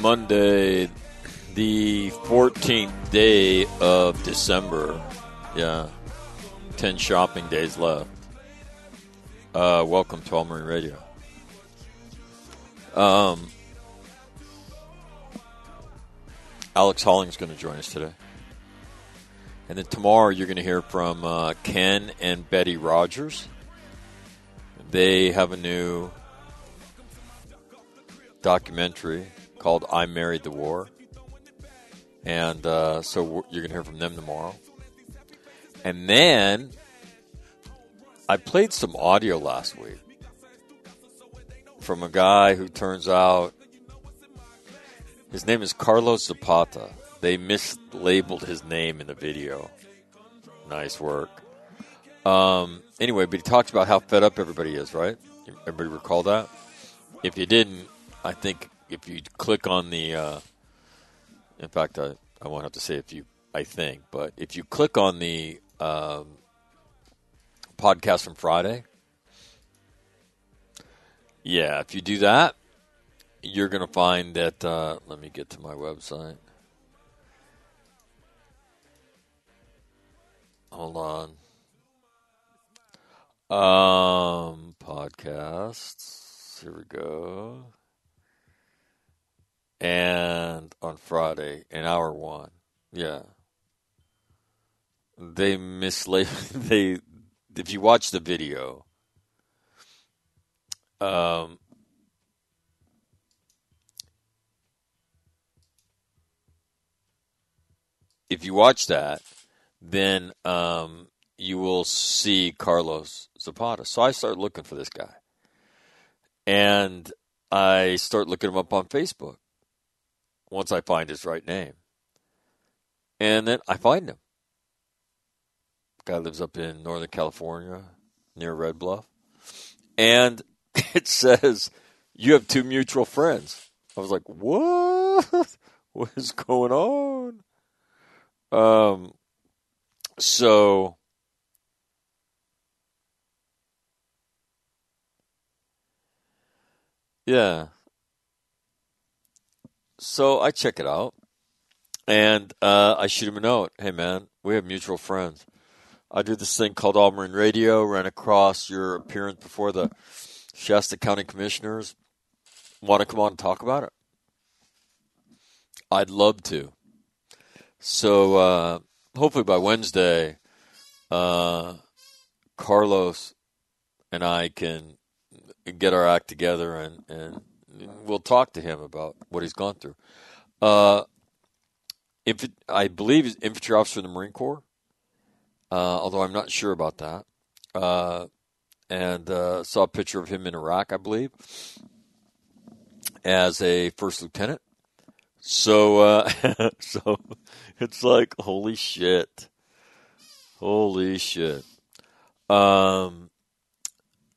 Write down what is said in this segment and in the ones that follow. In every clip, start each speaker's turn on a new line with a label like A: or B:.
A: Monday, the 14th day of December. Yeah. 10 shopping days left. Uh, welcome to All Marine Radio. Um, Alex Holling's going to join us today. And then tomorrow you're going to hear from uh, Ken and Betty Rogers. They have a new documentary called I Married the War. And uh, so you're going to hear from them tomorrow. And then I played some audio last week from a guy who turns out his name is Carlos Zapata. They mislabeled his name in the video. Nice work. Um, anyway, but he talks about how fed up everybody is, right? Everybody recall that? If you didn't, I think if you click on the, uh, in fact, I, I won't have to say if you, I think, but if you click on the um, podcast from Friday, yeah, if you do that, you're going to find that. Uh, let me get to my website. Hold on. Um, podcasts. Here we go. And on Friday, in hour one, yeah, they mislabeled. They, if you watch the video, um, if you watch that, then um, you will see Carlos Zapata. So I start looking for this guy, and I start looking him up on Facebook. Once I find his right name, and then I find him. Guy lives up in Northern California, near Red Bluff, and it says you have two mutual friends. I was like, what? What is going on? Um, so yeah. So I check it out, and uh, I shoot him a note. Hey man, we have mutual friends. I do this thing called All Marine Radio. Ran across your appearance before the Shasta County commissioners want to come on and talk about it, I'd love to. So uh, hopefully by Wednesday, uh, Carlos and I can get our act together and, and we'll talk to him about what he's gone through. Uh, I believe he's infantry officer in the Marine Corps, uh, although I'm not sure about that. Uh, and uh, saw a picture of him in Iraq, I believe, as a first lieutenant. So, uh, so it's like holy shit, holy shit. Um,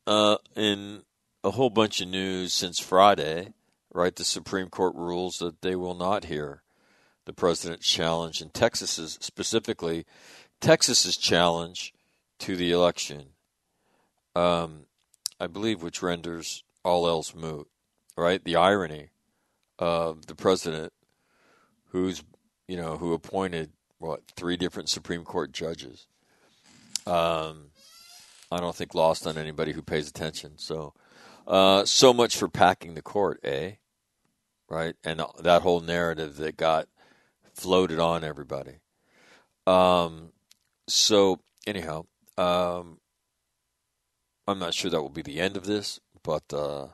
A: uh, in a whole bunch of news since Friday, right? The Supreme Court rules that they will not hear the president's challenge, and Texas's specifically, Texas's challenge to the election. Um, I believe, which renders all else moot. Right? The irony of the president, who's you know who appointed what three different Supreme Court judges. Um, I don't think lost on anybody who pays attention. So, uh, so much for packing the court, eh? Right, and that whole narrative that got floated on everybody. Um, so anyhow, um, I'm not sure that will be the end of this, but uh,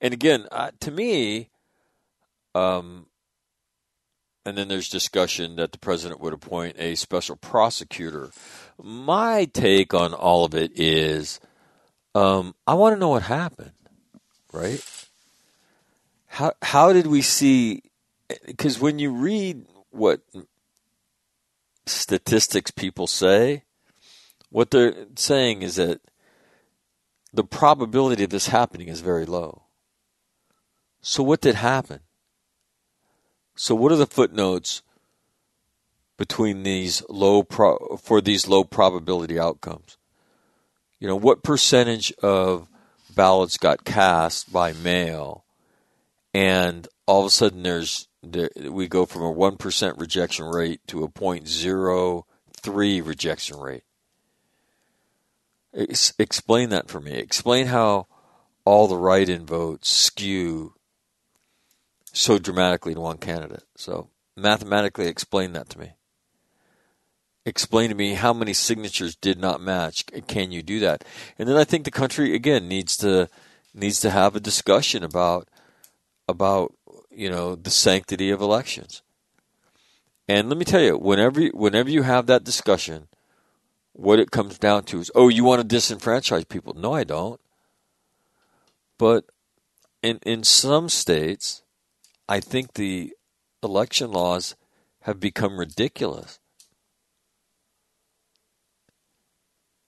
A: and again, uh, to me, um, and then there's discussion that the president would appoint a special prosecutor. My take on all of it is, um, I want to know what happened, right? How how did we see? Because when you read what statistics people say, what they're saying is that the probability of this happening is very low. So, what did happen? So, what are the footnotes between these low pro- for these low probability outcomes? You know, what percentage of ballots got cast by mail, and all of a sudden there's there, we go from a one percent rejection rate to a 0.03 rejection rate. Ex- explain that for me. Explain how all the write-in votes skew so dramatically to one candidate. So mathematically explain that to me. Explain to me how many signatures did not match. Can you do that? And then I think the country again needs to needs to have a discussion about about you know the sanctity of elections. And let me tell you, whenever whenever you have that discussion, what it comes down to is, oh, you want to disenfranchise people? No, I don't. But in in some states, I think the election laws have become ridiculous.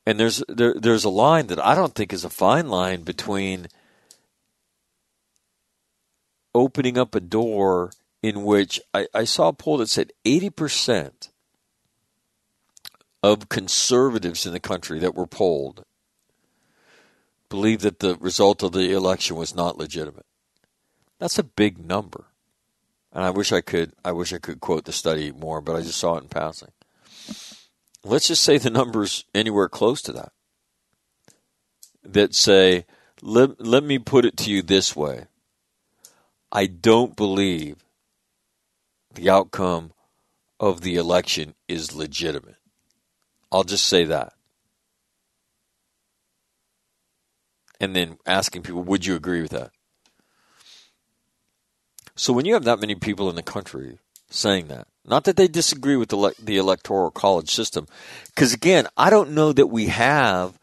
A: And there's there, there's a line that I don't think is a fine line between opening up a door in which I, I saw a poll that said 80% of conservatives in the country that were polled believe that the result of the election was not legitimate. That's a big number. And I wish I could I wish I could quote the study more, but I just saw it in passing. Let's just say the numbers anywhere close to that. That say, let, let me put it to you this way. I don't believe the outcome of the election is legitimate. I'll just say that. And then asking people, would you agree with that? So when you have that many people in the country saying that, not that they disagree with the, the electoral college system, because again, I don't know that we have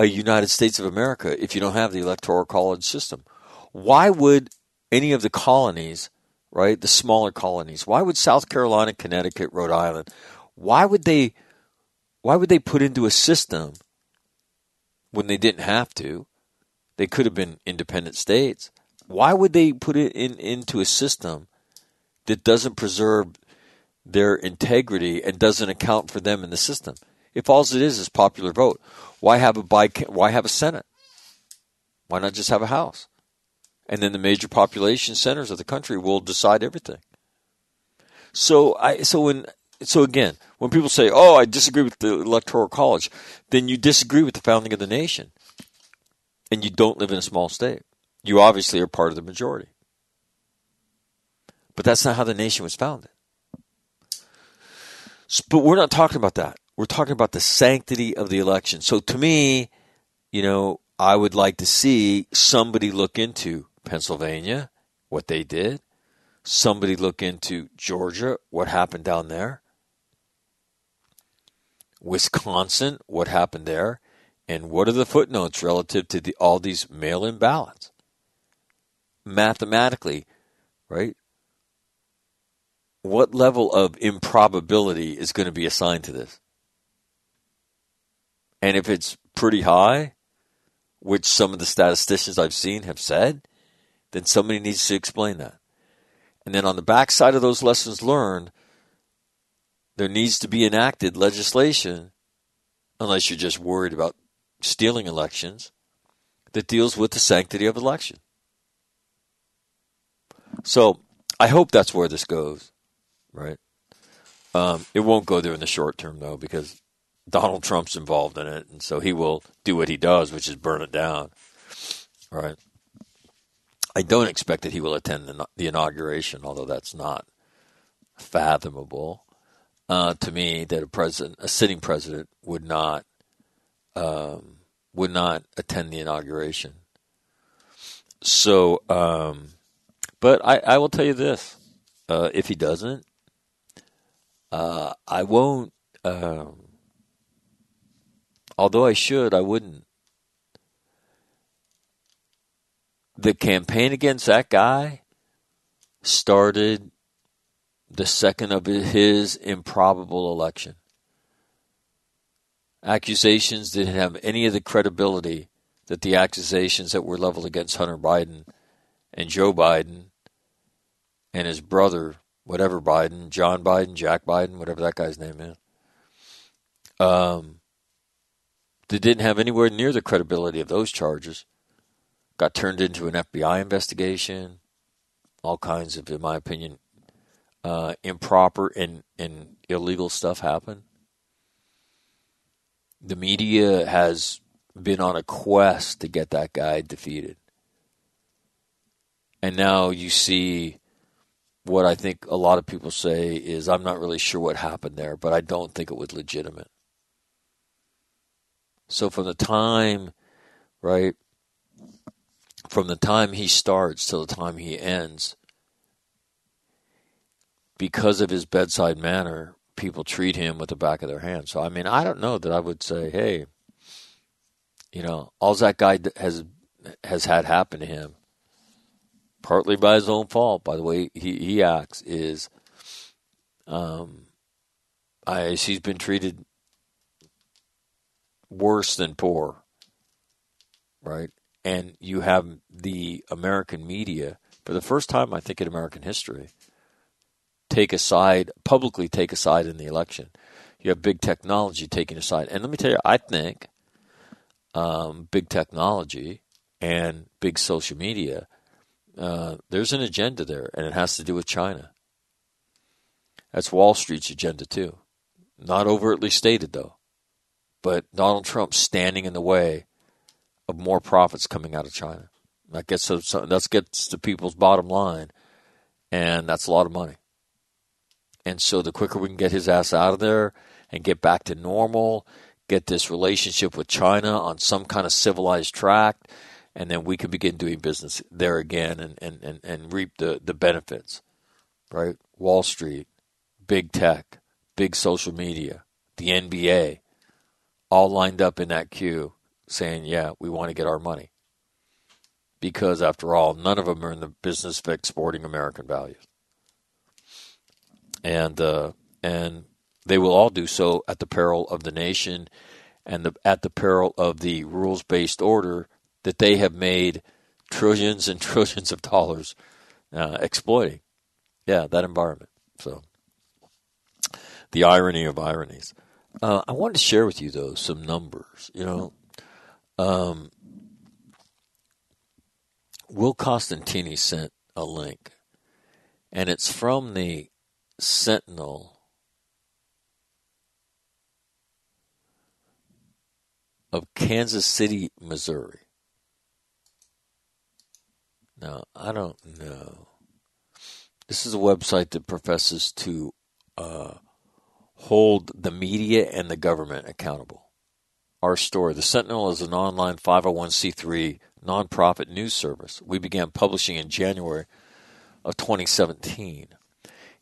A: a United States of America if you don't have the electoral college system. Why would any of the colonies, right, the smaller colonies, why would South Carolina, Connecticut, Rhode Island, why would they why would they put into a system when they didn't have to? They could have been independent states. Why would they put it in, into a system that doesn't preserve their integrity and doesn't account for them in the system? If all it is is popular vote, why have a by, why have a Senate? Why not just have a House? And then the major population centers of the country will decide everything. So I so when so again, when people say, "Oh, I disagree with the electoral college," then you disagree with the founding of the nation. and you don't live in a small state. You obviously are part of the majority. But that's not how the nation was founded. But we're not talking about that. We're talking about the sanctity of the election. So to me, you know, I would like to see somebody look into Pennsylvania, what they did, somebody look into Georgia, what happened down there, Wisconsin, what happened there, and what are the footnotes relative to the, all these mail in ballots? Mathematically, right? What level of improbability is going to be assigned to this? And if it's pretty high, which some of the statisticians I've seen have said, then somebody needs to explain that. And then on the backside of those lessons learned, there needs to be enacted legislation, unless you're just worried about stealing elections, that deals with the sanctity of election. So I hope that's where this goes, right? Um, it won't go there in the short term, though, because Donald Trump's involved in it, and so he will do what he does, which is burn it down, right? I don't expect that he will attend the, inauguration, although that's not fathomable uh, to me that a president, a sitting president, would not um, would not attend the inauguration. So, um, but I, I, will tell you this: uh, if he doesn't, uh, I won't. Um, although I should, I wouldn't. the campaign against that guy started the second of his improbable election. Accusations didn't have any of the credibility that the accusations that were leveled against Hunter Biden and Joe Biden and his brother, whatever Biden, John Biden, Jack Biden, whatever that guy's name is. Um, they didn't have anywhere near the credibility of those charges got turned into an FBI investigation. All kinds of, in my opinion, uh, improper and, and illegal stuff happened. The media has been on a quest to get that guy defeated. And now you see what I think a lot of people say is I'm not really sure what happened there, but I don't think it was legitimate. So from the time, right, from the time he starts till the time he ends, because of his bedside manner, people treat him with the back of their hand. So, I mean, I don't know that I would say, hey, you know, all that guy has has had happen to him, partly by his own fault, by the way he, he acts, is um, I he's been treated worse than poor, right? and you have the American media, for the first time, I think, in American history, take a side, publicly take a side in the election. You have big technology taking a side. And let me tell you, I think um, big technology and big social media, uh, there's an agenda there, and it has to do with China. That's Wall Street's agenda, too. Not overtly stated, though. But Donald Trump standing in the way of more profits coming out of China. That gets to, that gets to people's bottom line, and that's a lot of money. And so the quicker we can get his ass out of there and get back to normal, get this relationship with China on some kind of civilized track, and then we can begin doing business there again and, and, and, and reap the, the benefits. Right? Wall Street, big tech, big social media, the NBA, all lined up in that queue saying, yeah, we want to get our money. Because after all, none of them are in the business of exporting American values. And, uh, and they will all do so at the peril of the nation and the, at the peril of the rules based order that they have made trillions and trillions of dollars uh, exploiting. Yeah, that environment. So, the irony of ironies. Uh, I wanted to share with you, though, some numbers. You know, um, Will Costantini sent a link, and it's from the Sentinel of Kansas City, Missouri. Now, I don't know. This is a website that professes to uh, hold the media and the government accountable. Our story The Sentinel is an online 501c3 nonprofit news service. We began publishing in January of 2017.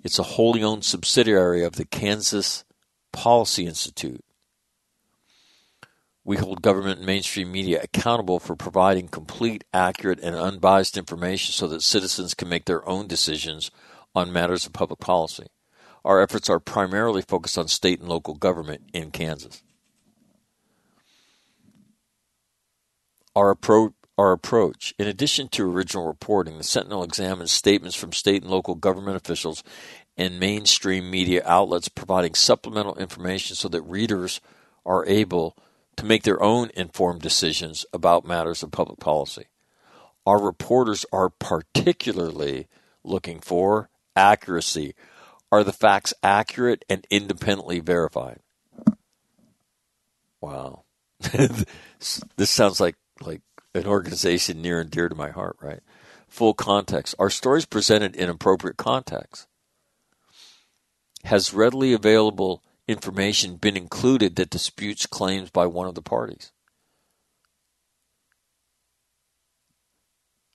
A: It's a wholly owned subsidiary of the Kansas Policy Institute. We hold government and mainstream media accountable for providing complete, accurate, and unbiased information so that citizens can make their own decisions on matters of public policy. Our efforts are primarily focused on state and local government in Kansas. Our approach our approach. In addition to original reporting, the Sentinel examines statements from state and local government officials and mainstream media outlets providing supplemental information so that readers are able to make their own informed decisions about matters of public policy. Our reporters are particularly looking for accuracy. Are the facts accurate and independently verified? Wow. this sounds like like an organization near and dear to my heart, right? Full context. Are stories presented in appropriate context. Has readily available information been included that disputes claims by one of the parties?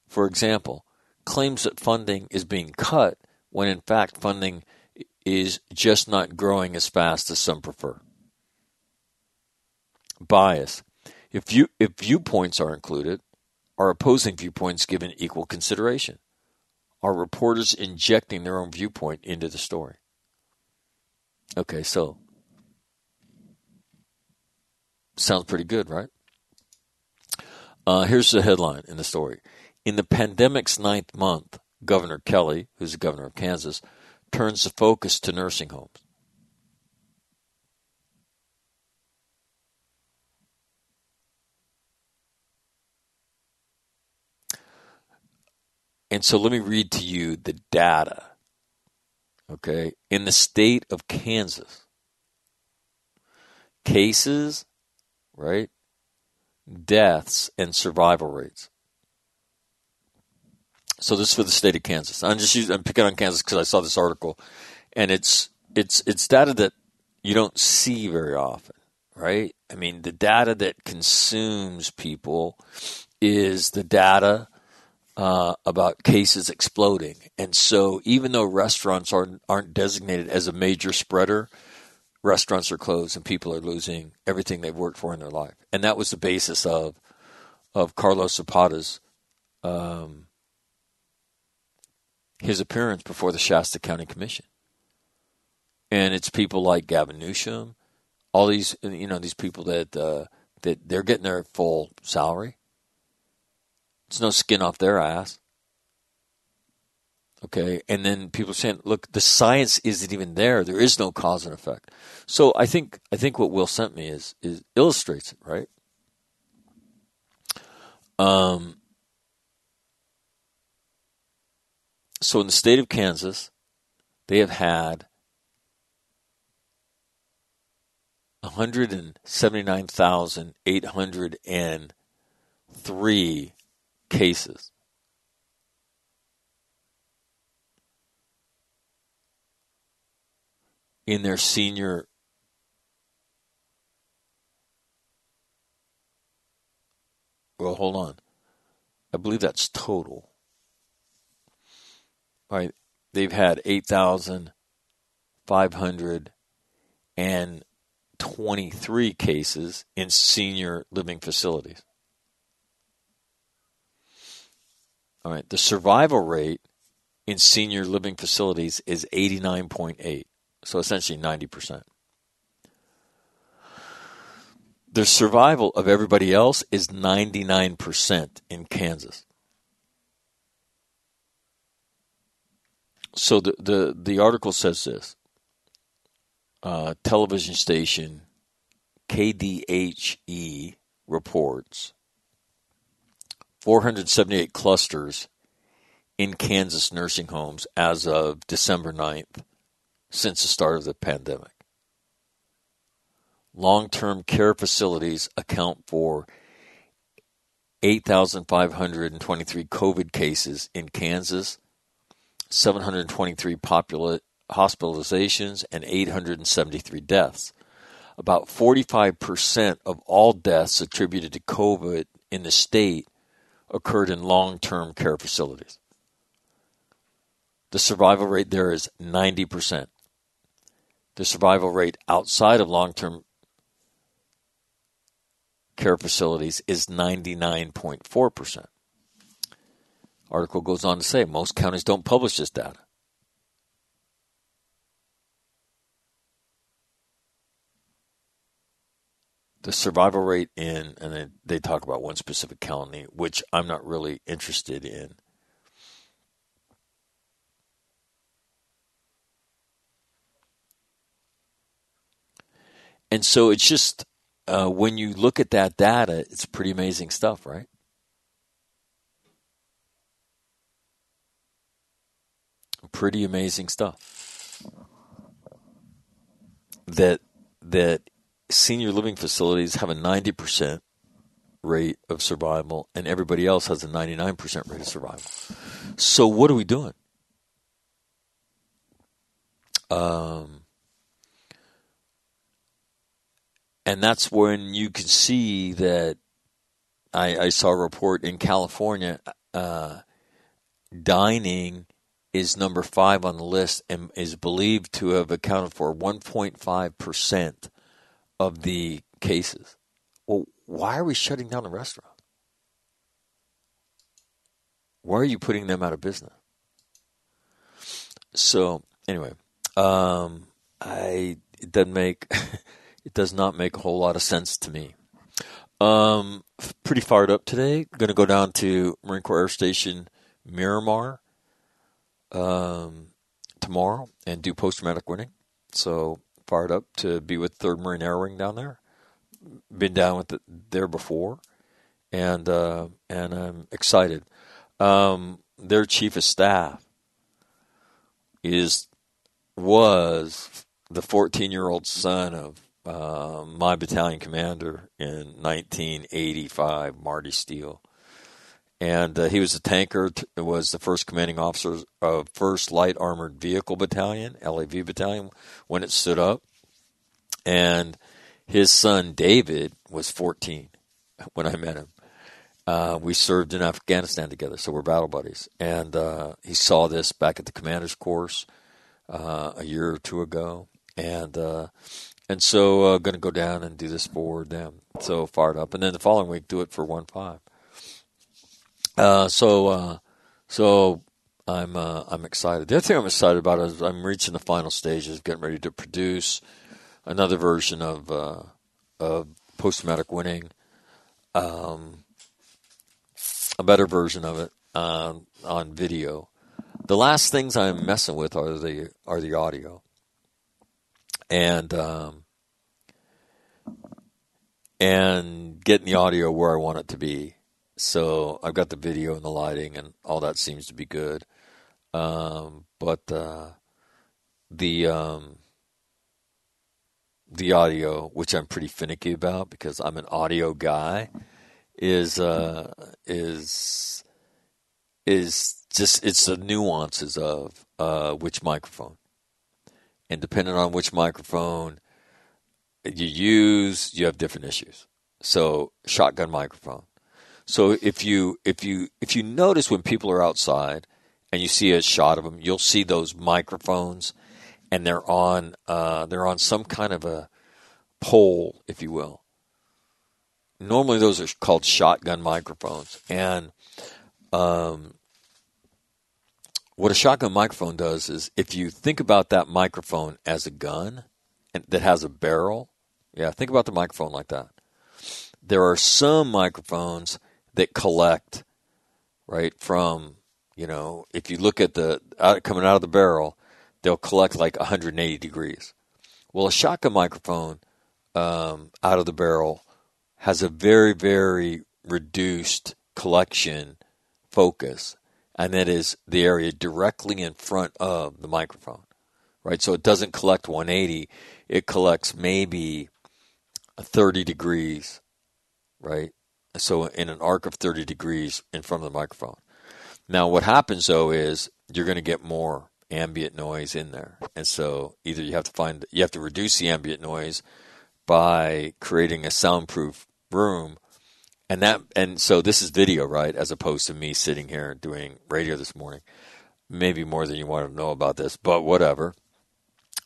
A: For example, claims that funding is being cut when in fact funding is just not growing as fast as some prefer. Bias. If, view, if viewpoints are included, are opposing viewpoints given equal consideration? Are reporters injecting their own viewpoint into the story? Okay, so sounds pretty good, right? Uh, here's the headline in the story. In the pandemic's ninth month, Governor Kelly, who's the governor of Kansas, turns the focus to nursing homes. And so let me read to you the data. Okay. In the state of Kansas, cases, right? Deaths and survival rates. So this is for the state of Kansas. I'm just using, I'm picking on Kansas because I saw this article, and it's it's it's data that you don't see very often, right? I mean, the data that consumes people is the data uh, about cases exploding. And so, even though restaurants aren't, aren't designated as a major spreader, restaurants are closed and people are losing everything they've worked for in their life. And that was the basis of of Carlos Zapata's um, his appearance before the Shasta County Commission. And it's people like Gavin Newsom, all these you know these people that uh, that they're getting their full salary It's no skin off their ass. Okay, and then people saying, "Look, the science isn't even there. There is no cause and effect." So I think I think what Will sent me is is illustrates it, right? Um. So in the state of Kansas, they have had 179,803 cases. In their senior well, hold on. I believe that's total. All right. They've had 8,523 cases in senior living facilities. All right, the survival rate in senior living facilities is 89.8, so essentially 90%. The survival of everybody else is 99% in Kansas. So the, the, the article says this uh, television station KDHE reports 478 clusters in Kansas nursing homes as of December 9th since the start of the pandemic. Long term care facilities account for 8,523 COVID cases in Kansas, 723 popula- hospitalizations, and 873 deaths. About 45% of all deaths attributed to COVID in the state occurred in long term care facilities. The survival rate there is 90%. The survival rate outside of long term care facilities is 99.4%. Article goes on to say most counties don't publish this data. The survival rate in, and they talk about one specific county, which I'm not really interested in. And so it's just uh, when you look at that data, it's pretty amazing stuff, right? Pretty amazing stuff. That that senior living facilities have a ninety percent rate of survival, and everybody else has a ninety nine percent rate of survival. So what are we doing? Um, and that's when you can see that I, I saw a report in California. Uh, dining is number five on the list and is believed to have accounted for 1.5 percent of the cases. Well, why are we shutting down the restaurant? Why are you putting them out of business? So anyway, um, I it doesn't make it does not make a whole lot of sense to me. Um, pretty fired up today. Going to go down to Marine Corps Air Station Miramar um, tomorrow and do post traumatic winning. So fired up to be with Third Marine Air Wing down there. Been down with it there before, and uh, and I'm excited. Um, their chief of staff is was the 14 year old son of uh, my battalion commander in 1985, Marty Steele. And uh, he was a tanker, t- was the first commanding officer of 1st Light Armored Vehicle Battalion, LAV Battalion, when it stood up. And his son, David, was 14 when I met him. Uh, we served in Afghanistan together, so we're battle buddies. And uh, he saw this back at the commander's course uh, a year or two ago. And uh, and so uh, going to go down and do this for them. So fired up, and then the following week do it for one five. Uh, so uh, so I'm uh, I'm excited. The other thing I'm excited about is I'm reaching the final stages, getting ready to produce another version of uh, of post traumatic winning, um, a better version of it um, on video. The last things I'm messing with are the are the audio and um, and getting the audio where I want it to be. So I've got the video and the lighting, and all that seems to be good. Um, but uh, the um, the audio, which I'm pretty finicky about because I'm an audio guy, is uh, is is just it's the nuances of uh, which microphone and depending on which microphone you use, you have different issues. So shotgun microphone. So if you if you if you notice when people are outside and you see a shot of them, you'll see those microphones, and they're on uh, they're on some kind of a pole, if you will. Normally, those are called shotgun microphones, and um, what a shotgun microphone does is if you think about that microphone as a gun and that has a barrel, yeah, think about the microphone like that. There are some microphones that collect right from, you know, if you look at the out, coming out of the barrel, they'll collect like 180 degrees. Well, a shotgun microphone um, out of the barrel has a very, very reduced collection focus and that is the area directly in front of the microphone, right? So it doesn't collect 180, it collects maybe 30 degrees, right? so in an arc of 30 degrees in front of the microphone. Now, what happens though is you're going to get more ambient noise in there, and so either you have to find you have to reduce the ambient noise by creating a soundproof room, and that and so this is video, right, as opposed to me sitting here doing radio this morning. Maybe more than you want to know about this, but whatever.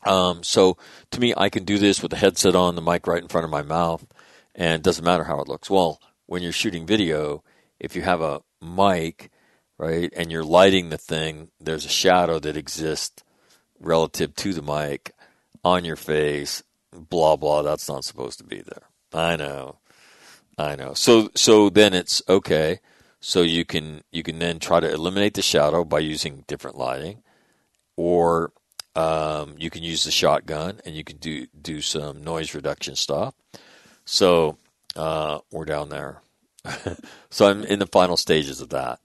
A: Um, so to me, I can do this with the headset on, the mic right in front of my mouth, and it doesn't matter how it looks. Well, when you're shooting video, if you have a mic, right, and you're lighting the thing, there's a shadow that exists relative to the mic on your face. Blah blah. That's not supposed to be there. I know, I know. So so then it's okay. So you can you can then try to eliminate the shadow by using different lighting, or um, you can use the shotgun and you can do do some noise reduction stuff. So uh, we're down there. so I'm in the final stages of that,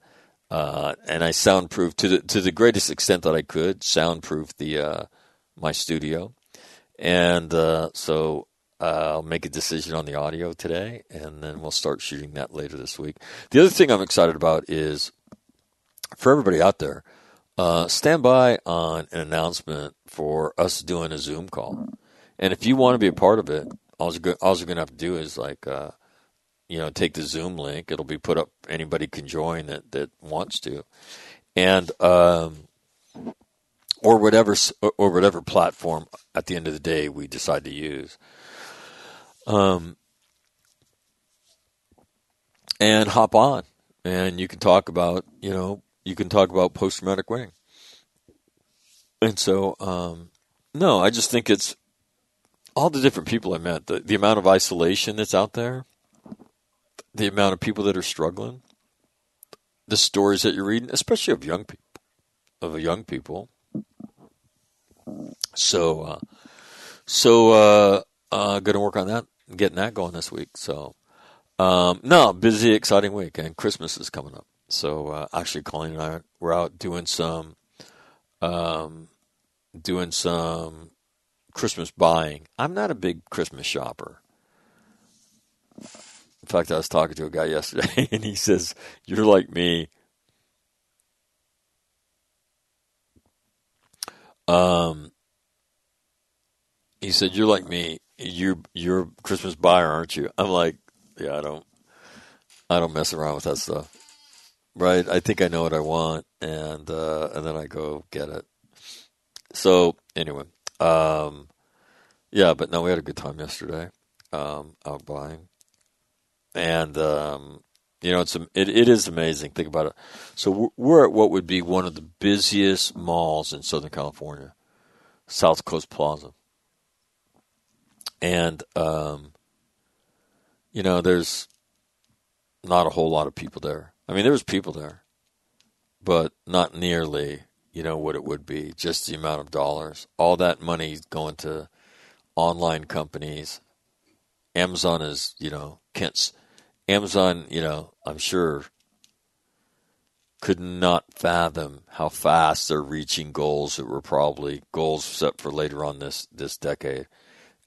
A: uh, and I soundproof to the to the greatest extent that I could. Soundproof the uh, my studio, and uh, so uh, I'll make a decision on the audio today, and then we'll start shooting that later this week. The other thing I'm excited about is for everybody out there. Uh, stand by on an announcement for us doing a Zoom call. And if you want to be a part of it, all you're, going to have to do is like, uh, you know, take the Zoom link. It'll be put up. Anybody can join that, that wants to. And, um, or whatever, or whatever platform at the end of the day we decide to use. Um, and hop on and you can talk about, you know, you can talk about post traumatic winning. And so, um, no, I just think it's all the different people I met, the, the amount of isolation that's out there, the amount of people that are struggling, the stories that you're reading, especially of young people, of young people. So, uh, so, uh, uh, going to work on that, getting that going this week. So, um, no, busy, exciting week, and Christmas is coming up. So uh, actually, Colleen and I were out doing some, um, doing some Christmas buying. I'm not a big Christmas shopper. In fact, I was talking to a guy yesterday, and he says, "You're like me." Um, he said, "You're like me. You're you're a Christmas buyer, aren't you?" I'm like, "Yeah, I don't, I don't mess around with that stuff." right? I think I know what I want, and uh, and then I go get it. So anyway, um, yeah, but no, we had a good time yesterday um, out buying, and um, you know it's it, it is amazing. Think about it. So we're at what would be one of the busiest malls in Southern California, South Coast Plaza, and um, you know there's not a whole lot of people there I mean, there was people there, but not nearly, you know, what it would be. Just the amount of dollars. All that money going to online companies. Amazon is, you know, Kent's. Amazon, you know, I'm sure could not fathom how fast they're reaching goals that were probably goals set for later on this this decade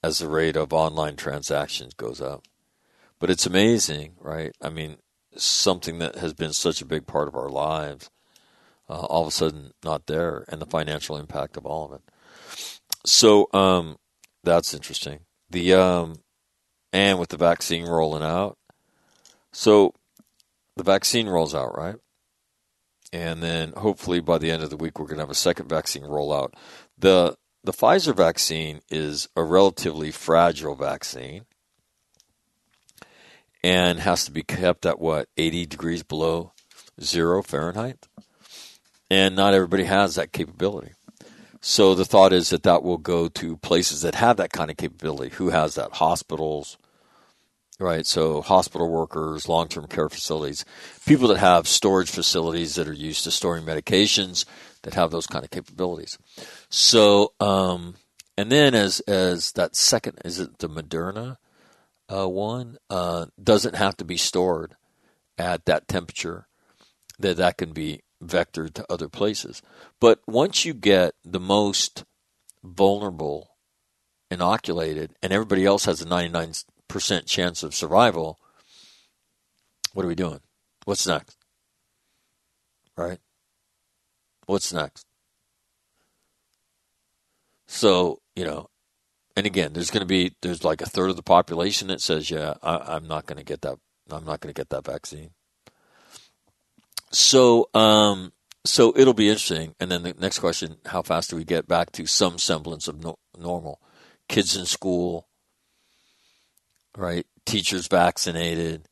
A: as the rate of online transactions goes up. But it's amazing, right? I mean, something that has been such a big part of our lives, uh, all of a sudden not there, and the financial impact of all of it. So um, that's interesting. The um, and with the vaccine rolling out, so the vaccine rolls out, right? And then hopefully by the end of the week we're going to have a second vaccine rollout. the The Pfizer vaccine is a relatively fragile vaccine and has to be kept at what 80 degrees below zero Fahrenheit. And not everybody has that capability. So the thought is that that will go to places that have that kind of capability. Who has that? Hospitals, right? So hospital workers, long-term care facilities, people that have storage facilities that are used to storing medications that have those kind of capabilities. So, um, and then as as that second, is it the Moderna? uh, one uh, doesn't have to be stored at that temperature that that can be vectored to other places but once you get the most vulnerable inoculated and everybody else has a 99% chance of survival What are we doing? What's next? Right? What's next? So, you know, and again, there's going to be, there's like a third of the population that says, yeah, I, I'm not going to get that, I'm not going to get that vaccine. So, um, so it'll be interesting. And then the next question: How fast do we get back to some semblance of no- normal? Kids in school, right? Teachers vaccinated,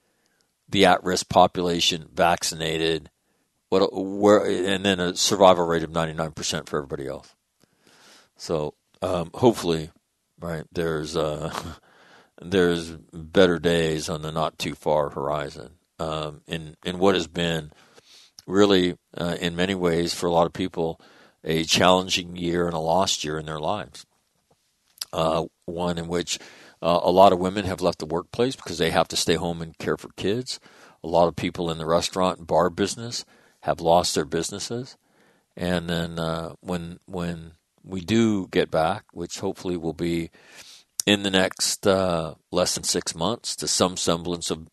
A: the at-risk population vaccinated. What? Where? And then a survival rate of ninety-nine percent for everybody else. So um, hopefully, right? There's uh, there's better days on the not too far horizon. Um, in in what has been really, uh, in many ways, for a lot of people, a challenging year and a lost year in their lives. Uh, one in which uh, a lot of women have left the workplace because they have to stay home and care for kids. A lot of people in the restaurant and bar business have lost their businesses. And then uh, when when we do get back, which hopefully will be in the next uh, less than six months, to some semblance of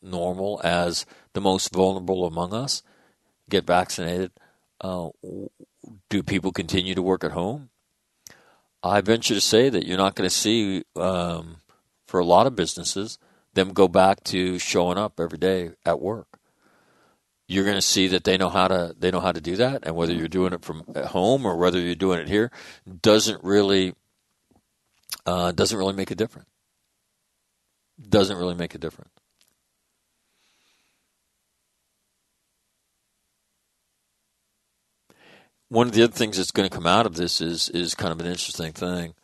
A: normal as the most vulnerable among us, get vaccinated, uh, do people continue to work at home? I venture to say that you're not going to see, um, for a lot of businesses, them go back to showing up every day at work. You're going to see that they know how to they know how to do that, and whether you're doing it from at home or whether you're doing it here doesn't really uh, doesn't really make a difference. Doesn't really make a difference. one of the other things that's going to come out of this is is kind of an interesting thing.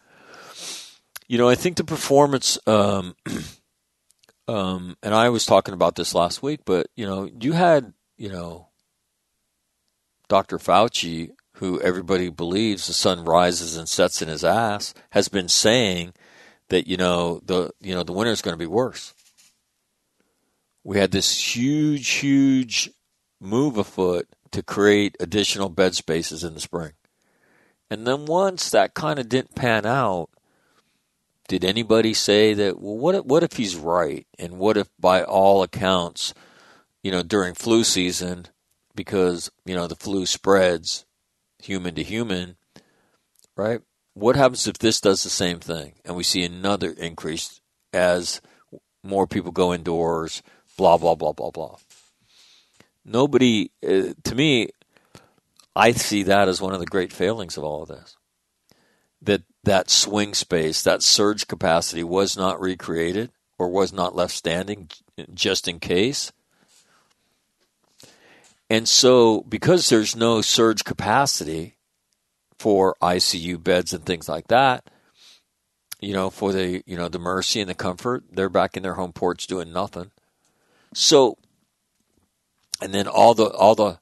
A: You know, I think the performance, um, um, and I was talking about this last week, but you know, you had you know, Dr. Fauci, who everybody believes the sun rises and sets in his ass, has been saying that you know the you know the winter is going to be worse. We had this huge, huge move afoot to create additional bed spaces in the spring. And then once that kind of didn't pan out, did anybody say that? Well, what if, what if he's right? And what if, by all accounts, you know, during flu season, because you know the flu spreads human to human, right? What happens if this does the same thing and we see another increase as more people go indoors? Blah blah blah blah blah nobody, uh, to me, I see that as one of the great failings of all of this. That that swing space, that surge capacity was not recreated or was not left standing just in case. And so, because there's no surge capacity for ICU beds and things like that, you know, for the you know the mercy and the comfort, they're back in their home ports doing nothing. So and then all the all the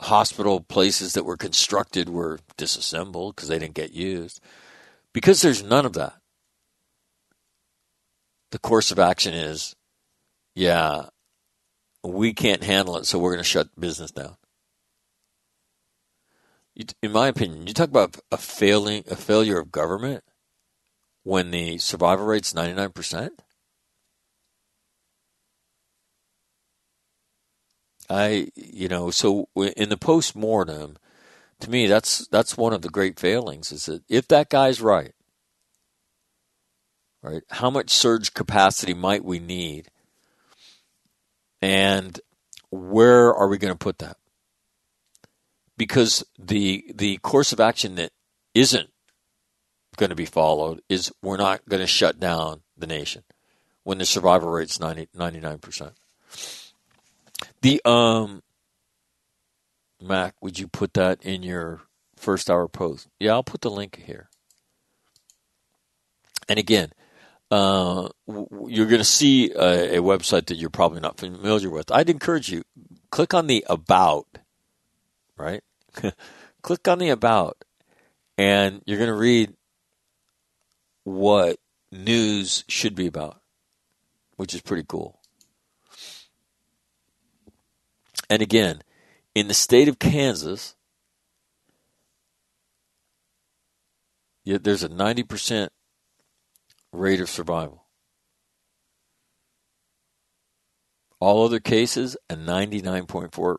A: hospital places that were constructed were disassembled because they didn't get used. Because there's none of that. The course of action is, yeah, we can't handle it, so we're going to shut business down. In my opinion, you talk about a failing, a failure of government when the survival rate's ninety nine percent. I, you know, so in the post mortem, to me, that's that's one of the great failings. Is that if that guy's right, right, how much surge capacity might we need, and where are we going to put that? Because the the course of action that isn't going to be followed is we're not going to shut down the nation when the survival rate's 99 percent. The um Mac, would you put that in your first hour post? Yeah, I'll put the link here. And again, uh, you're going to see a, a, website that you're probably not familiar with. I'd encourage you click on the about, right? click on the about, and you're going to read what news should be about, which is pretty cool. And again, in the state of Kansas, there's a 90% rate of survival. All other cases, a 99.4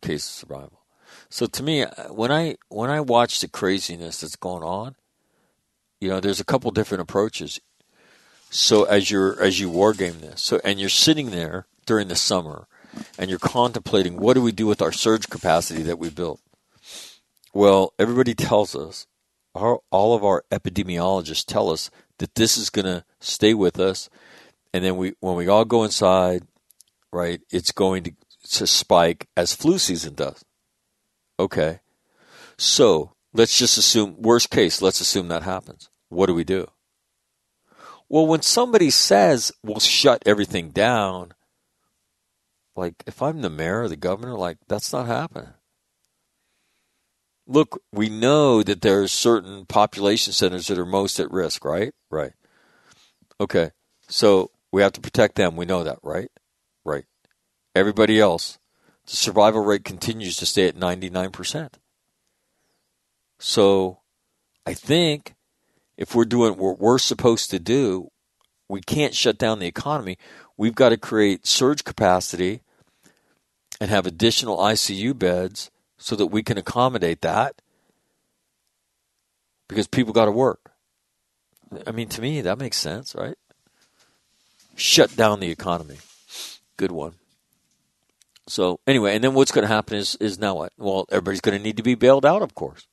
A: case of survival. So to me, uh, when I when I watch the craziness that's going on, you know, there's a couple different approaches. So as you're as you war game this, so and you're sitting there during the summer, and you're contemplating what do we do with our surge capacity that we built. Well, everybody tells us, our, all of our epidemiologists tell us that this is going to stay with us, and then we when we all go inside, right, it's going to, to spike as flu season does. Okay, so let's just assume worst case. Let's assume that happens. What do we do? Well, when somebody says we'll shut everything down, like if I'm the mayor or the governor, like that's not happening. Look, we know that there are certain population centers that are most at risk, right? Right. Okay. So we have to protect them. We know that, right? Right. Everybody else, the survival rate continues to stay at 99%. So I think if we're doing what we're supposed to do, we can't shut down the economy. We've got to create surge capacity and have additional ICU beds so that we can accommodate that because people got to work. I mean, to me, that makes sense, right? Shut down the economy. Good one. So anyway, and then what's going to happen is is now what? Well, everybody's going to need to be bailed out, of course.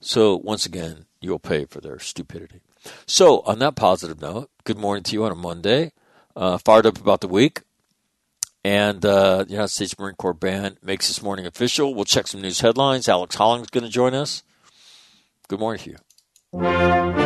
A: So once again, you'll pay for their stupidity. So on that positive note, good morning to you on a Monday. Uh, fired up about the week. And uh, the United States Marine Corps Band makes this morning official. We'll check some news headlines. Alex Hollings is going to join us. Good morning to you.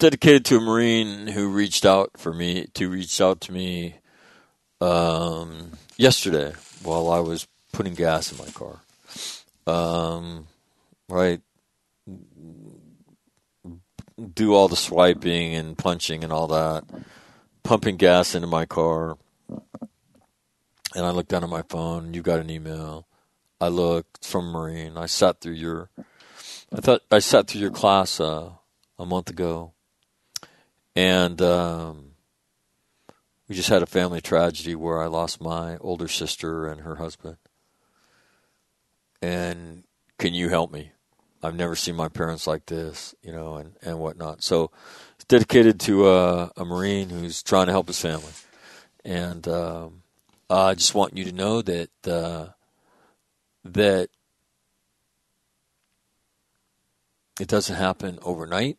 A: Dedicated to a Marine who reached out for me to reach out to me um, yesterday while I was putting gas in my car. Um, right, do all the swiping and punching and all that, pumping gas into my car. And I looked down at my phone. You got an email. I looked from Marine. I sat through your. I thought I sat through your class uh, a month ago, and um, we just had a family tragedy where I lost my older sister and her husband. And can you help me? I've never seen my parents like this, you know, and, and whatnot. So it's dedicated to uh, a Marine who's trying to help his family. And um, I just want you to know that uh, that it doesn't happen overnight.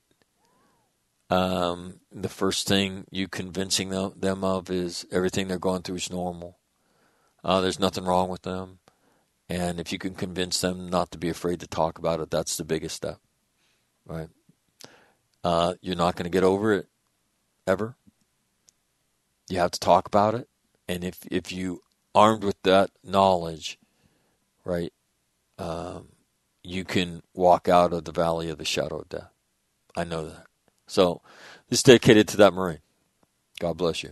A: Um, the first thing you convincing them, of is everything they're going through is normal. Uh, there's nothing wrong with them. And if you can convince them not to be afraid to talk about it, that's the biggest step, right? Uh, you're not going to get over it ever. You have to talk about it, and if if you armed with that knowledge, right, um, you can walk out of the valley of the shadow of death. I know that. So this is dedicated to that Marine. God bless you.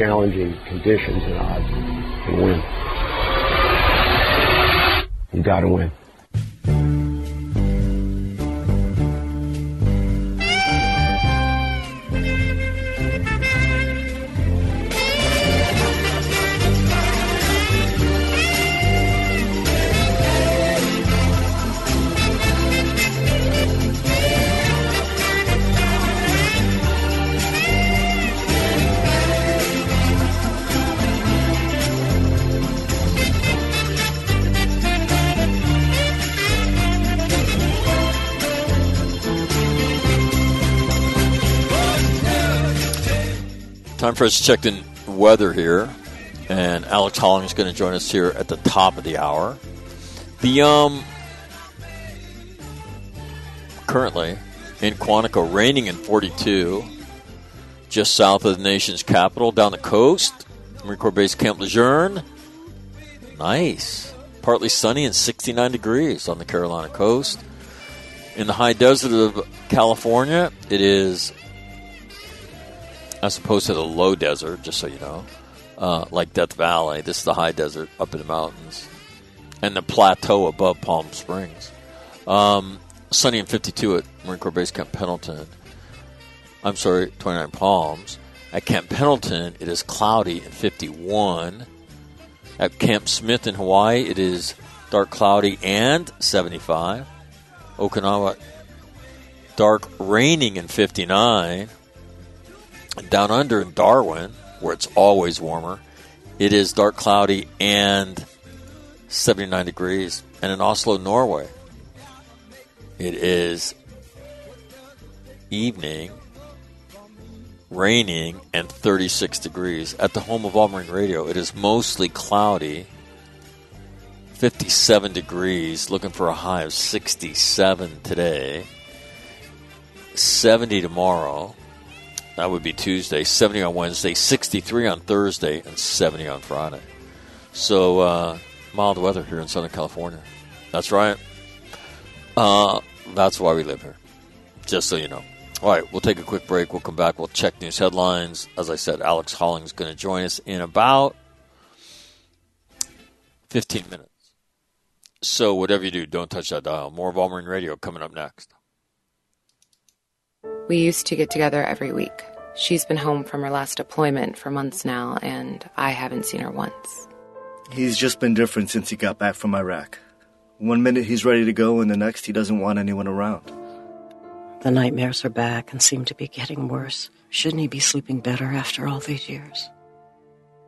B: challenging conditions and odds and win. You got to win.
A: Time for us to check the weather here, and Alex Holling is going to join us here at the top of the hour. The um, currently in Quantico, raining in 42, just south of the nation's capital, down the coast, Marine Corps Base Camp Lejeune. Nice, partly sunny and 69 degrees on the Carolina coast. In the high desert of California, it is as opposed to the low desert, just so you know, uh, like Death Valley. This is the high desert up in the mountains, and the plateau above Palm Springs. Um, sunny and 52 at Marine Corps Base Camp Pendleton. I'm sorry, 29 Palms. At Camp Pendleton, it is cloudy and 51. At Camp Smith in Hawaii, it is dark cloudy and 75. Okinawa, dark raining and 59. Down under in Darwin, where it's always warmer, it is dark cloudy and 79 degrees. And in Oslo, Norway, it is evening, raining, and 36 degrees. At the home of All Marine Radio, it is mostly cloudy, 57 degrees, looking for a high of 67 today, 70 tomorrow. That would be Tuesday, 70 on Wednesday, 63 on Thursday, and 70 on Friday. So, uh, mild weather here in Southern California. That's right. Uh, that's why we live here. Just so you know. All right, we'll take a quick break. We'll come back. We'll check news headlines. As I said, Alex Holling is going to join us in about 15 minutes. So, whatever you do, don't touch that dial. More of All Marine Radio coming up next.
C: We used to get together every week. She's been home from her last deployment for months now, and I haven't seen her once.
D: He's just been different since he got back from Iraq. One minute he's ready to go, and the next he doesn't want anyone around.
E: The nightmares are back and seem to be getting worse. Shouldn't he be sleeping better after all these years?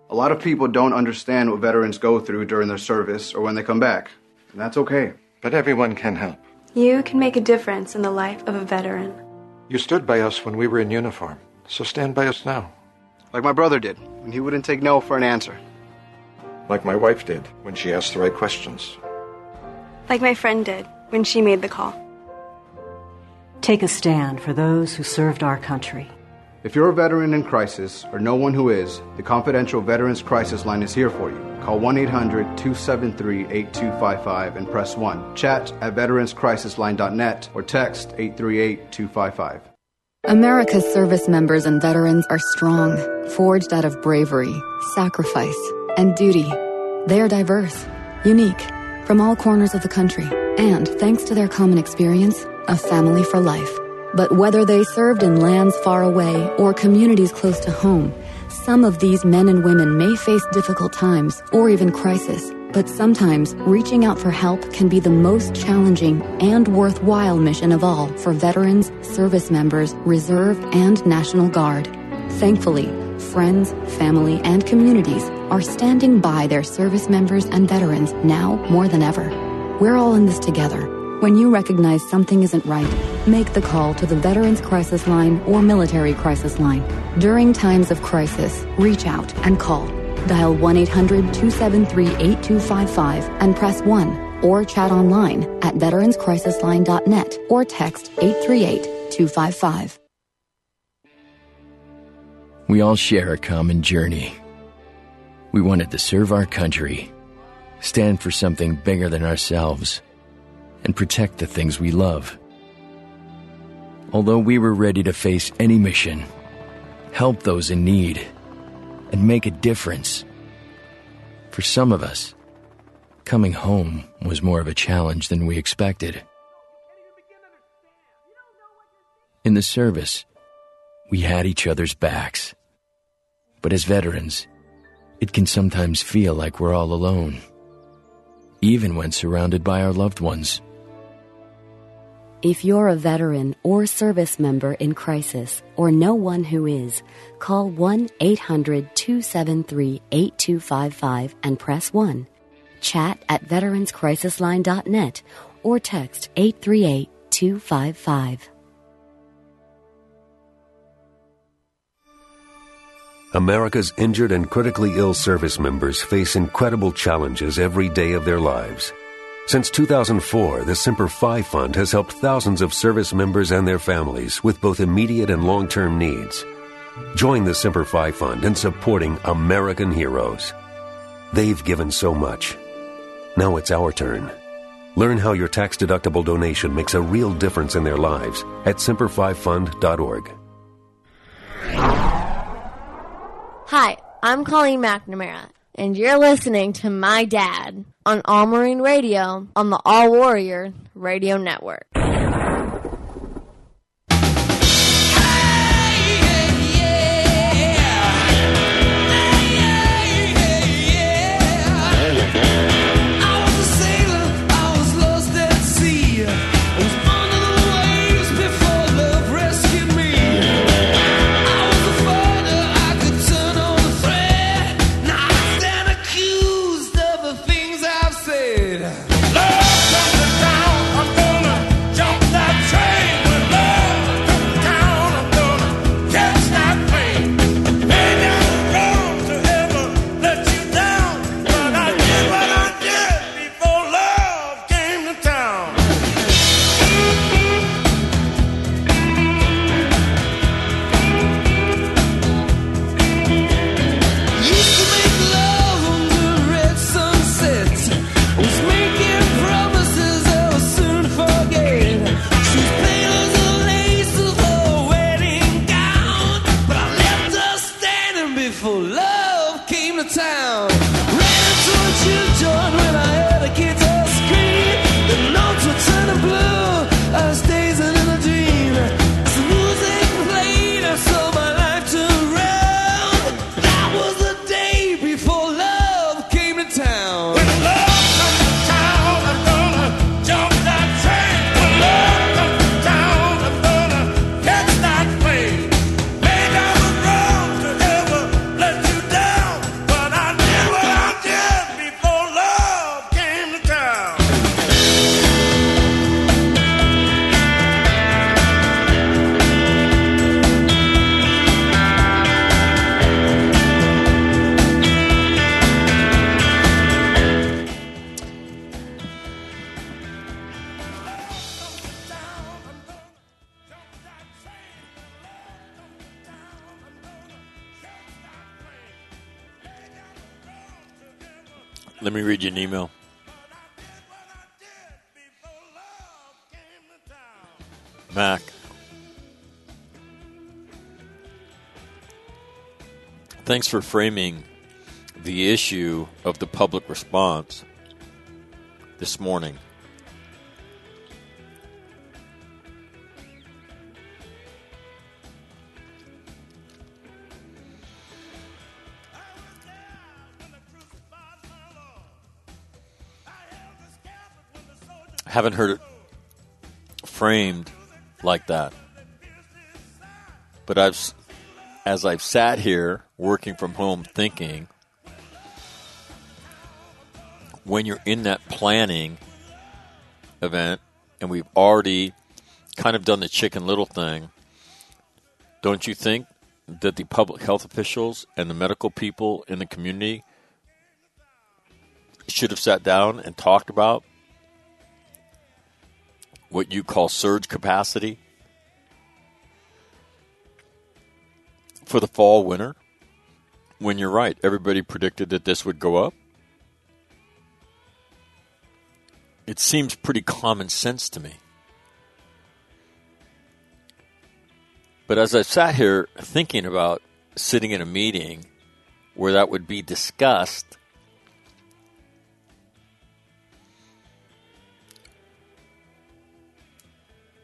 F: A lot of people don't understand what veterans go through during their service or when they come back, and that's okay.
G: But everyone can help.
H: You can make a difference in the life of a veteran.
G: You stood by us when we were in uniform, so stand by us now.
F: Like my brother did, when he wouldn't take no for an answer.
G: Like my wife did when she asked the right questions.
H: Like my friend did when she made the call.
E: Take a stand for those who served our country.
F: If you're a veteran in crisis or know one who is, the confidential Veterans Crisis Line is here for you. Call 1 800 273 8255 and press 1. Chat at veteranscrisisline.net or text 838 255.
I: America's service members and veterans are strong, forged out of bravery, sacrifice, and duty. They are diverse, unique, from all corners of the country, and thanks to their common experience, a family for life. But whether they served in lands far away or communities close to home, Some of these men and women may face difficult times or even crisis, but sometimes reaching out for help can be the most challenging and worthwhile mission of all for veterans, service members, reserve, and National Guard. Thankfully, friends, family, and communities are standing by their service members and veterans now more than ever. We're all in this together. When you recognize something isn't right, make the call to the Veterans Crisis Line or Military Crisis Line. During times of crisis, reach out and call. Dial 1 800 273 8255 and press 1 or chat online at veteranscrisisline.net or text 838 255.
J: We all share a common journey. We wanted to serve our country, stand for something bigger than ourselves, and protect the things we love. Although we were ready to face any mission, help those in need, and make a difference, for some of us, coming home was more of a challenge than we expected. In the service, we had each other's backs. But as veterans, it can sometimes feel like we're all alone, even when surrounded by our loved ones.
K: If you're a veteran or service member in crisis or know one who is, call 1 800 273 8255 and press 1. Chat at veteranscrisisline.net or text 838 255.
L: America's injured and critically ill service members face incredible challenges every day of their lives. Since 2004, the Semper Fi Fund has helped thousands of service members and their families with both immediate and long term needs. Join the Semper Fi Fund in supporting American heroes. They've given so much. Now it's our turn. Learn how your tax deductible donation makes a real difference in their lives at SemperFiFund.org.
M: Hi, I'm Colleen McNamara, and you're listening to my dad on All Marine Radio on the All Warrior Radio Network.
A: Read you an email. Mac. Thanks for framing the issue of the public response this morning. Haven't heard it framed like that. But I've, as I've sat here working from home, thinking, when you're in that planning event, and we've already kind of done the chicken little thing, don't you think that the public health officials and the medical people in the community should have sat down and talked about what you call surge capacity for the fall winter? When you're right everybody predicted that this would go up. It seems pretty common sense to me. But as i sat here thinking about sitting in a meeting where that would be discussed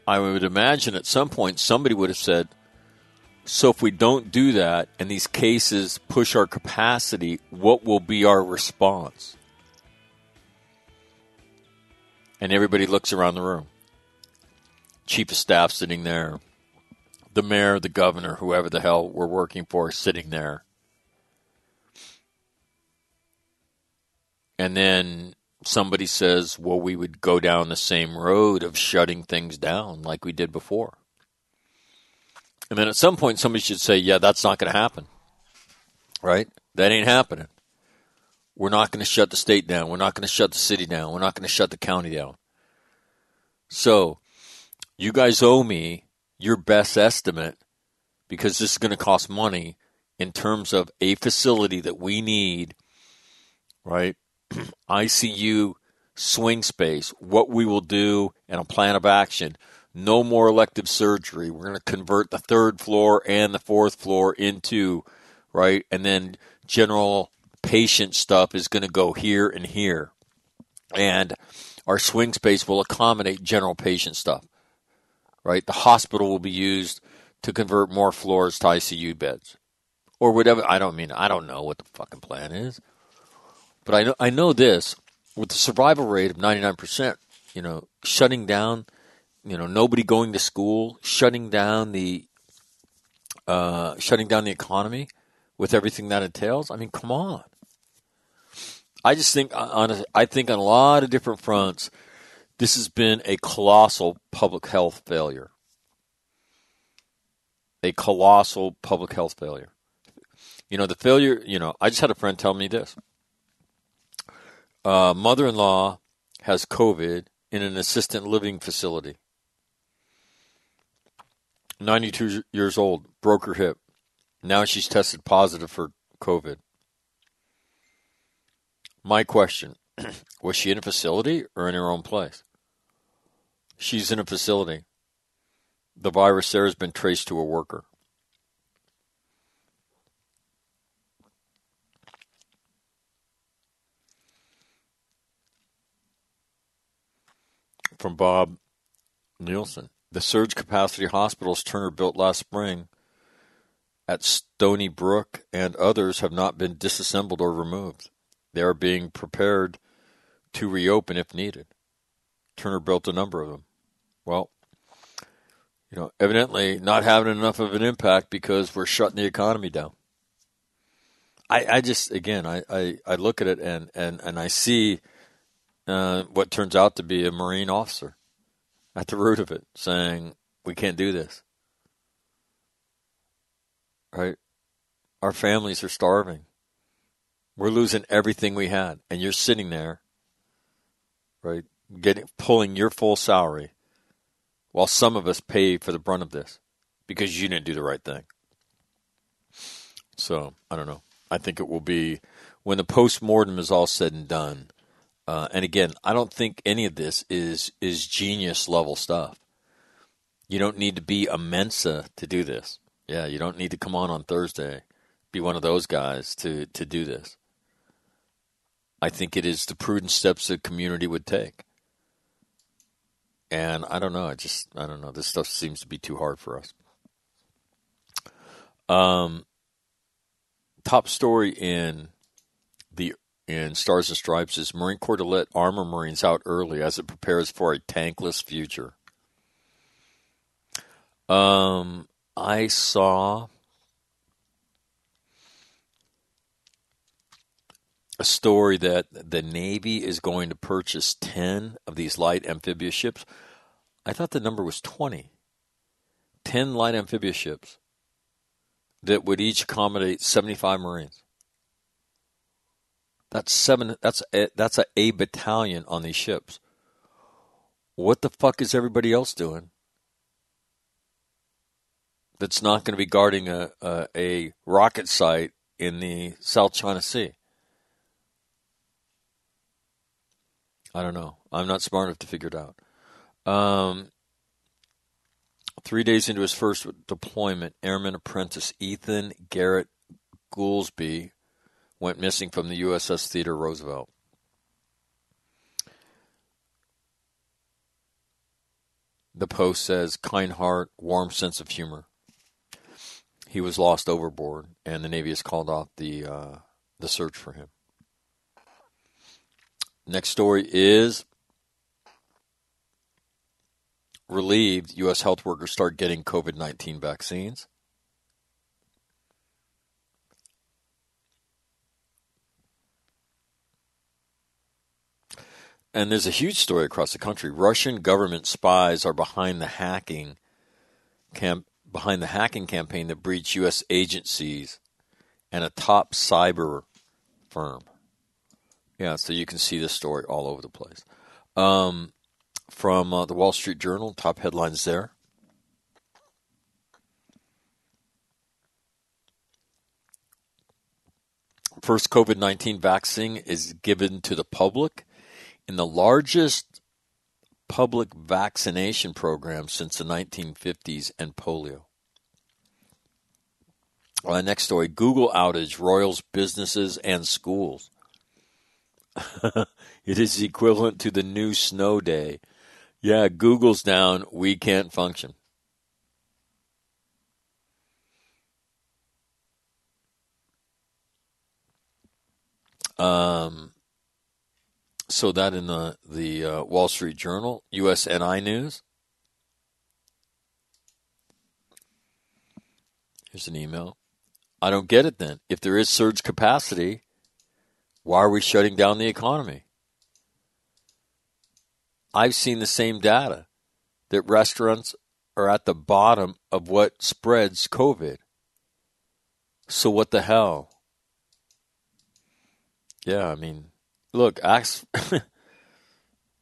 A: I would imagine at some point somebody would have said, so if we don't do that and these cases push our capacity, what will be our response? And everybody looks around the room. Chief of staff sitting there, the mayor, the governor, whoever the hell we're working for sitting there. And then somebody says, well, we would go down the same road of shutting things down like we did before. And then at some point, somebody should say, yeah, that's not going to happen. Right? That ain't happening. We're not going to shut the state down. We're not going to shut the city down. We're not going to shut the county down. So, you guys owe me your best estimate because this is going to cost money in terms of a facility that we need, right? ICU swing space, what we will do, and a plan of action. No more elective surgery. We're going to convert the third floor and the fourth floor into, right? And then general patient stuff is going to go here and here. And our swing space will accommodate general patient stuff, right? The hospital will be used to convert more floors to ICU beds or whatever. I don't mean, I don't know what the fucking plan is. But I know I know this with the survival rate of 99%, you know, shutting down, you know, nobody going to school, shutting down the uh, shutting down the economy with everything that entails. I mean, come on. I just think on a, I think on a lot of different fronts, this has been a colossal public health failure. A colossal public health failure. You know, the failure, you know, I just had a friend tell me this uh, mother in law has COVID in an assisted living facility. 92 years old, broke her hip. Now she's tested positive for COVID. My question was she in a facility or in her own place? She's in a facility. The virus there has been traced to a worker. From Bob Nielsen. The surge capacity hospitals Turner built last spring at Stony Brook and others have not been disassembled or removed. They are being prepared to reopen if needed. Turner built a number of them. Well, you know, evidently not having enough of an impact because we're shutting the economy down. I, I just again I, I, I look at it and, and, and I see uh, what turns out to be a Marine officer at the root of it, saying, We can't do this. Right? Our families are starving. We're losing everything we had. And you're sitting there, right, getting pulling your full salary while some of us pay for the brunt of this because you didn't do the right thing. So, I don't know. I think it will be when the post mortem is all said and done uh, and again, I don't think any of this is is genius level stuff. You don't need to be a Mensa to do this. Yeah, you don't need to come on on Thursday, be one of those guys to to do this. I think it is the prudent steps the community would take. And I don't know. I just I don't know. This stuff seems to be too hard for us. Um, top story in in Stars and Stripes is Marine Corps to let armor Marines out early as it prepares for a tankless future. Um, I saw a story that the Navy is going to purchase 10 of these light amphibious ships. I thought the number was 20. 10 light amphibious ships that would each accommodate 75 Marines. That's seven. That's a, that's a, a battalion on these ships. What the fuck is everybody else doing? That's not going to be guarding a, a, a rocket site in the South China Sea. I don't know. I'm not smart enough to figure it out. Um, three days into his first deployment, Airman Apprentice Ethan Garrett Goolsby went missing from the USS Theodore Roosevelt. The post says, kind heart, warm sense of humor. He was lost overboard, and the Navy has called off the uh, the search for him. Next story is relieved U.S. health workers start getting COVID 19 vaccines. And there's a huge story across the country. Russian government spies are behind the hacking camp behind the hacking campaign that breached U.S. agencies and a top cyber firm. Yeah, so you can see this story all over the place. Um, from uh, the Wall Street Journal, top headlines there. First COVID 19 vaccine is given to the public in the largest public vaccination program since the 1950s and polio. Uh, next story Google outage royals businesses and schools. it is equivalent to the new snow day. Yeah, Google's down. We can't function. Um, so that in the the uh, Wall Street Journal, USNI News. Here's an email. I don't get it then. If there is surge capacity, why are we shutting down the economy? I've seen the same data that restaurants are at the bottom of what spreads COVID. So what the hell? Yeah, I mean, look, ask. uh,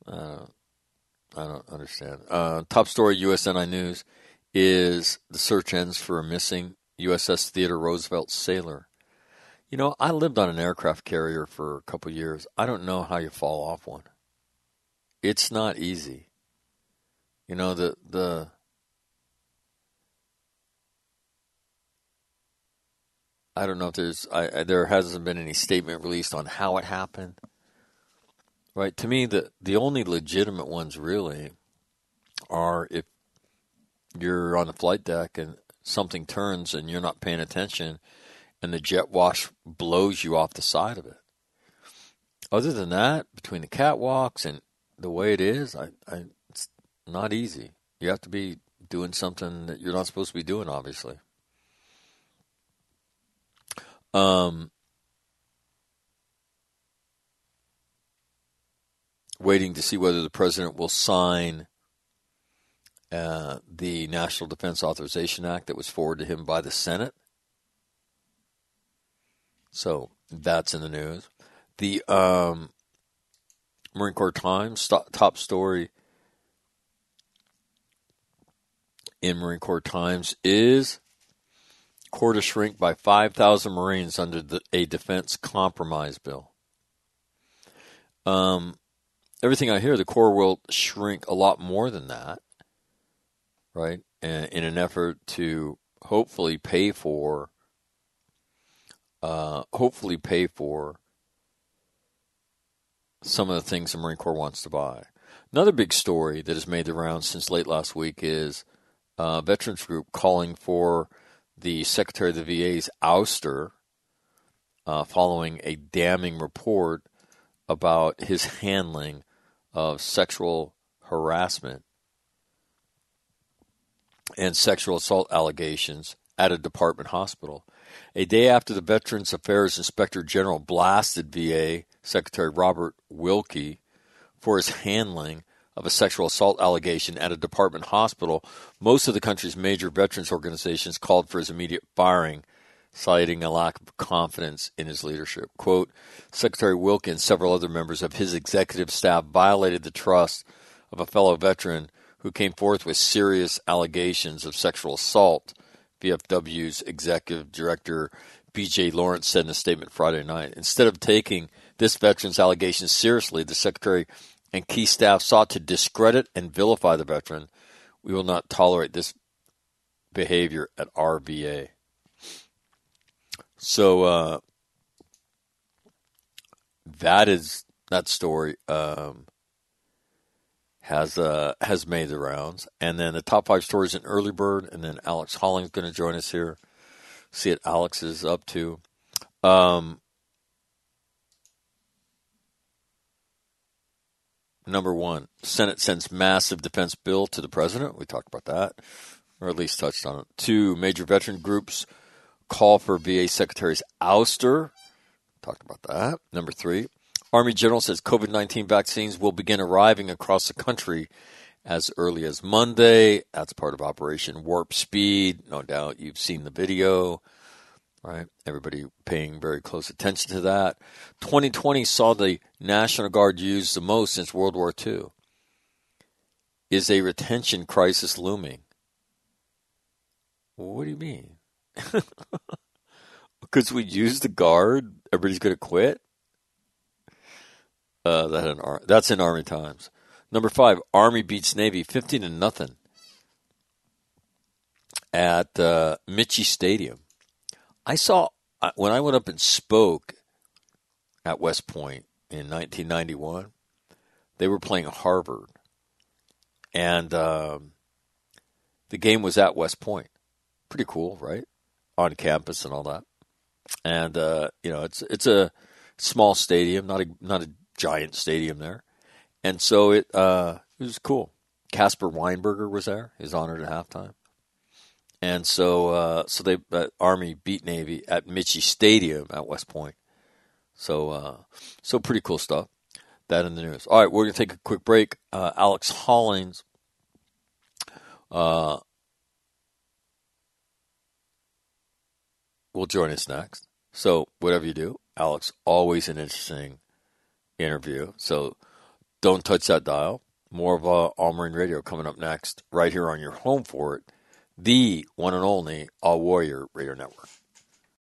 A: I don't understand. Uh, top story USNI News is the search ends for a missing USS Theodore Roosevelt sailor. You know, I lived on an aircraft carrier for a couple years. I don't know how you fall off one. It's not easy. You know, the the I don't know if there's I, there hasn't been any statement released on how it happened. Right? To me the the only legitimate ones really are if you're on the flight deck and something turns and you're not paying attention and the jet wash blows you off the side of it. Other than that, between the catwalks and the way it is, I, I, it's not easy. You have to be doing something that you're not supposed to be doing, obviously. Um, waiting to see whether the president will sign uh, the National Defense Authorization Act that was forwarded to him by the Senate. So that's in the news. The um, Marine Corps Times top story in Marine Corps Times is Corps to shrink by 5,000 Marines under the, a defense compromise bill. Um, everything I hear, the core will shrink a lot more than that right? And in an effort to hopefully pay for, uh, hopefully pay for some of the things the Marine Corps wants to buy. Another big story that has made the rounds since late last week is a Veterans Group calling for the Secretary of the VA's ouster uh, following a damning report about his handling of sexual harassment and sexual assault allegations at a department hospital. A day after the Veterans Affairs Inspector General blasted VA Secretary Robert Wilkie for his handling of a sexual assault allegation at a department hospital, most of the country's major veterans organizations called for his immediate firing, citing a lack of confidence in his leadership. Quote, Secretary Wilkie and several other members of his executive staff violated the trust of a fellow veteran who came forth with serious allegations of sexual assault, VFW's executive director BJ Lawrence said in a statement Friday night. Instead of taking this veteran's allegations seriously, the secretary and key staff sought to discredit and vilify the veteran. We will not tolerate this behavior at RVA. So uh, that is that story um, has uh, has made the rounds, and then the top five stories in early bird, and then Alex Holling's going to join us here. See what Alex is up to. Um, Number one, Senate sends massive defense bill to the president. We talked about that, or at least touched on it. Two, major veteran groups call for VA secretary's ouster. Talked about that. Number three, Army general says COVID 19 vaccines will begin arriving across the country as early as Monday. That's part of Operation Warp Speed. No doubt you've seen the video right? Everybody paying very close attention to that. 2020 saw the National Guard used the most since World War II. Is a retention crisis looming? What do you mean? because we use the Guard, everybody's going to quit? Uh, that that's in Army Times. Number five, Army beats Navy 15 to nothing at uh, Michie Stadium. I saw uh, when I went up and spoke at West Point in 1991. They were playing Harvard, and um, the game was at West Point. Pretty cool, right? On campus and all that. And uh, you know, it's it's a small stadium, not a not a giant stadium there, and so it uh, it was cool. Caspar Weinberger was there. He was honored at halftime and so uh, so they uh, Army beat Navy at Michie Stadium at West Point. So uh, so pretty cool stuff. That in the news. All right, we're gonna take a quick break. Uh, Alex Hollings. Uh, will join us next. So whatever you do, Alex, always an interesting interview. So don't touch that dial. More of uh, All Marine Radio coming up next, right here on your home for it the one and only All Warrior Radio Network.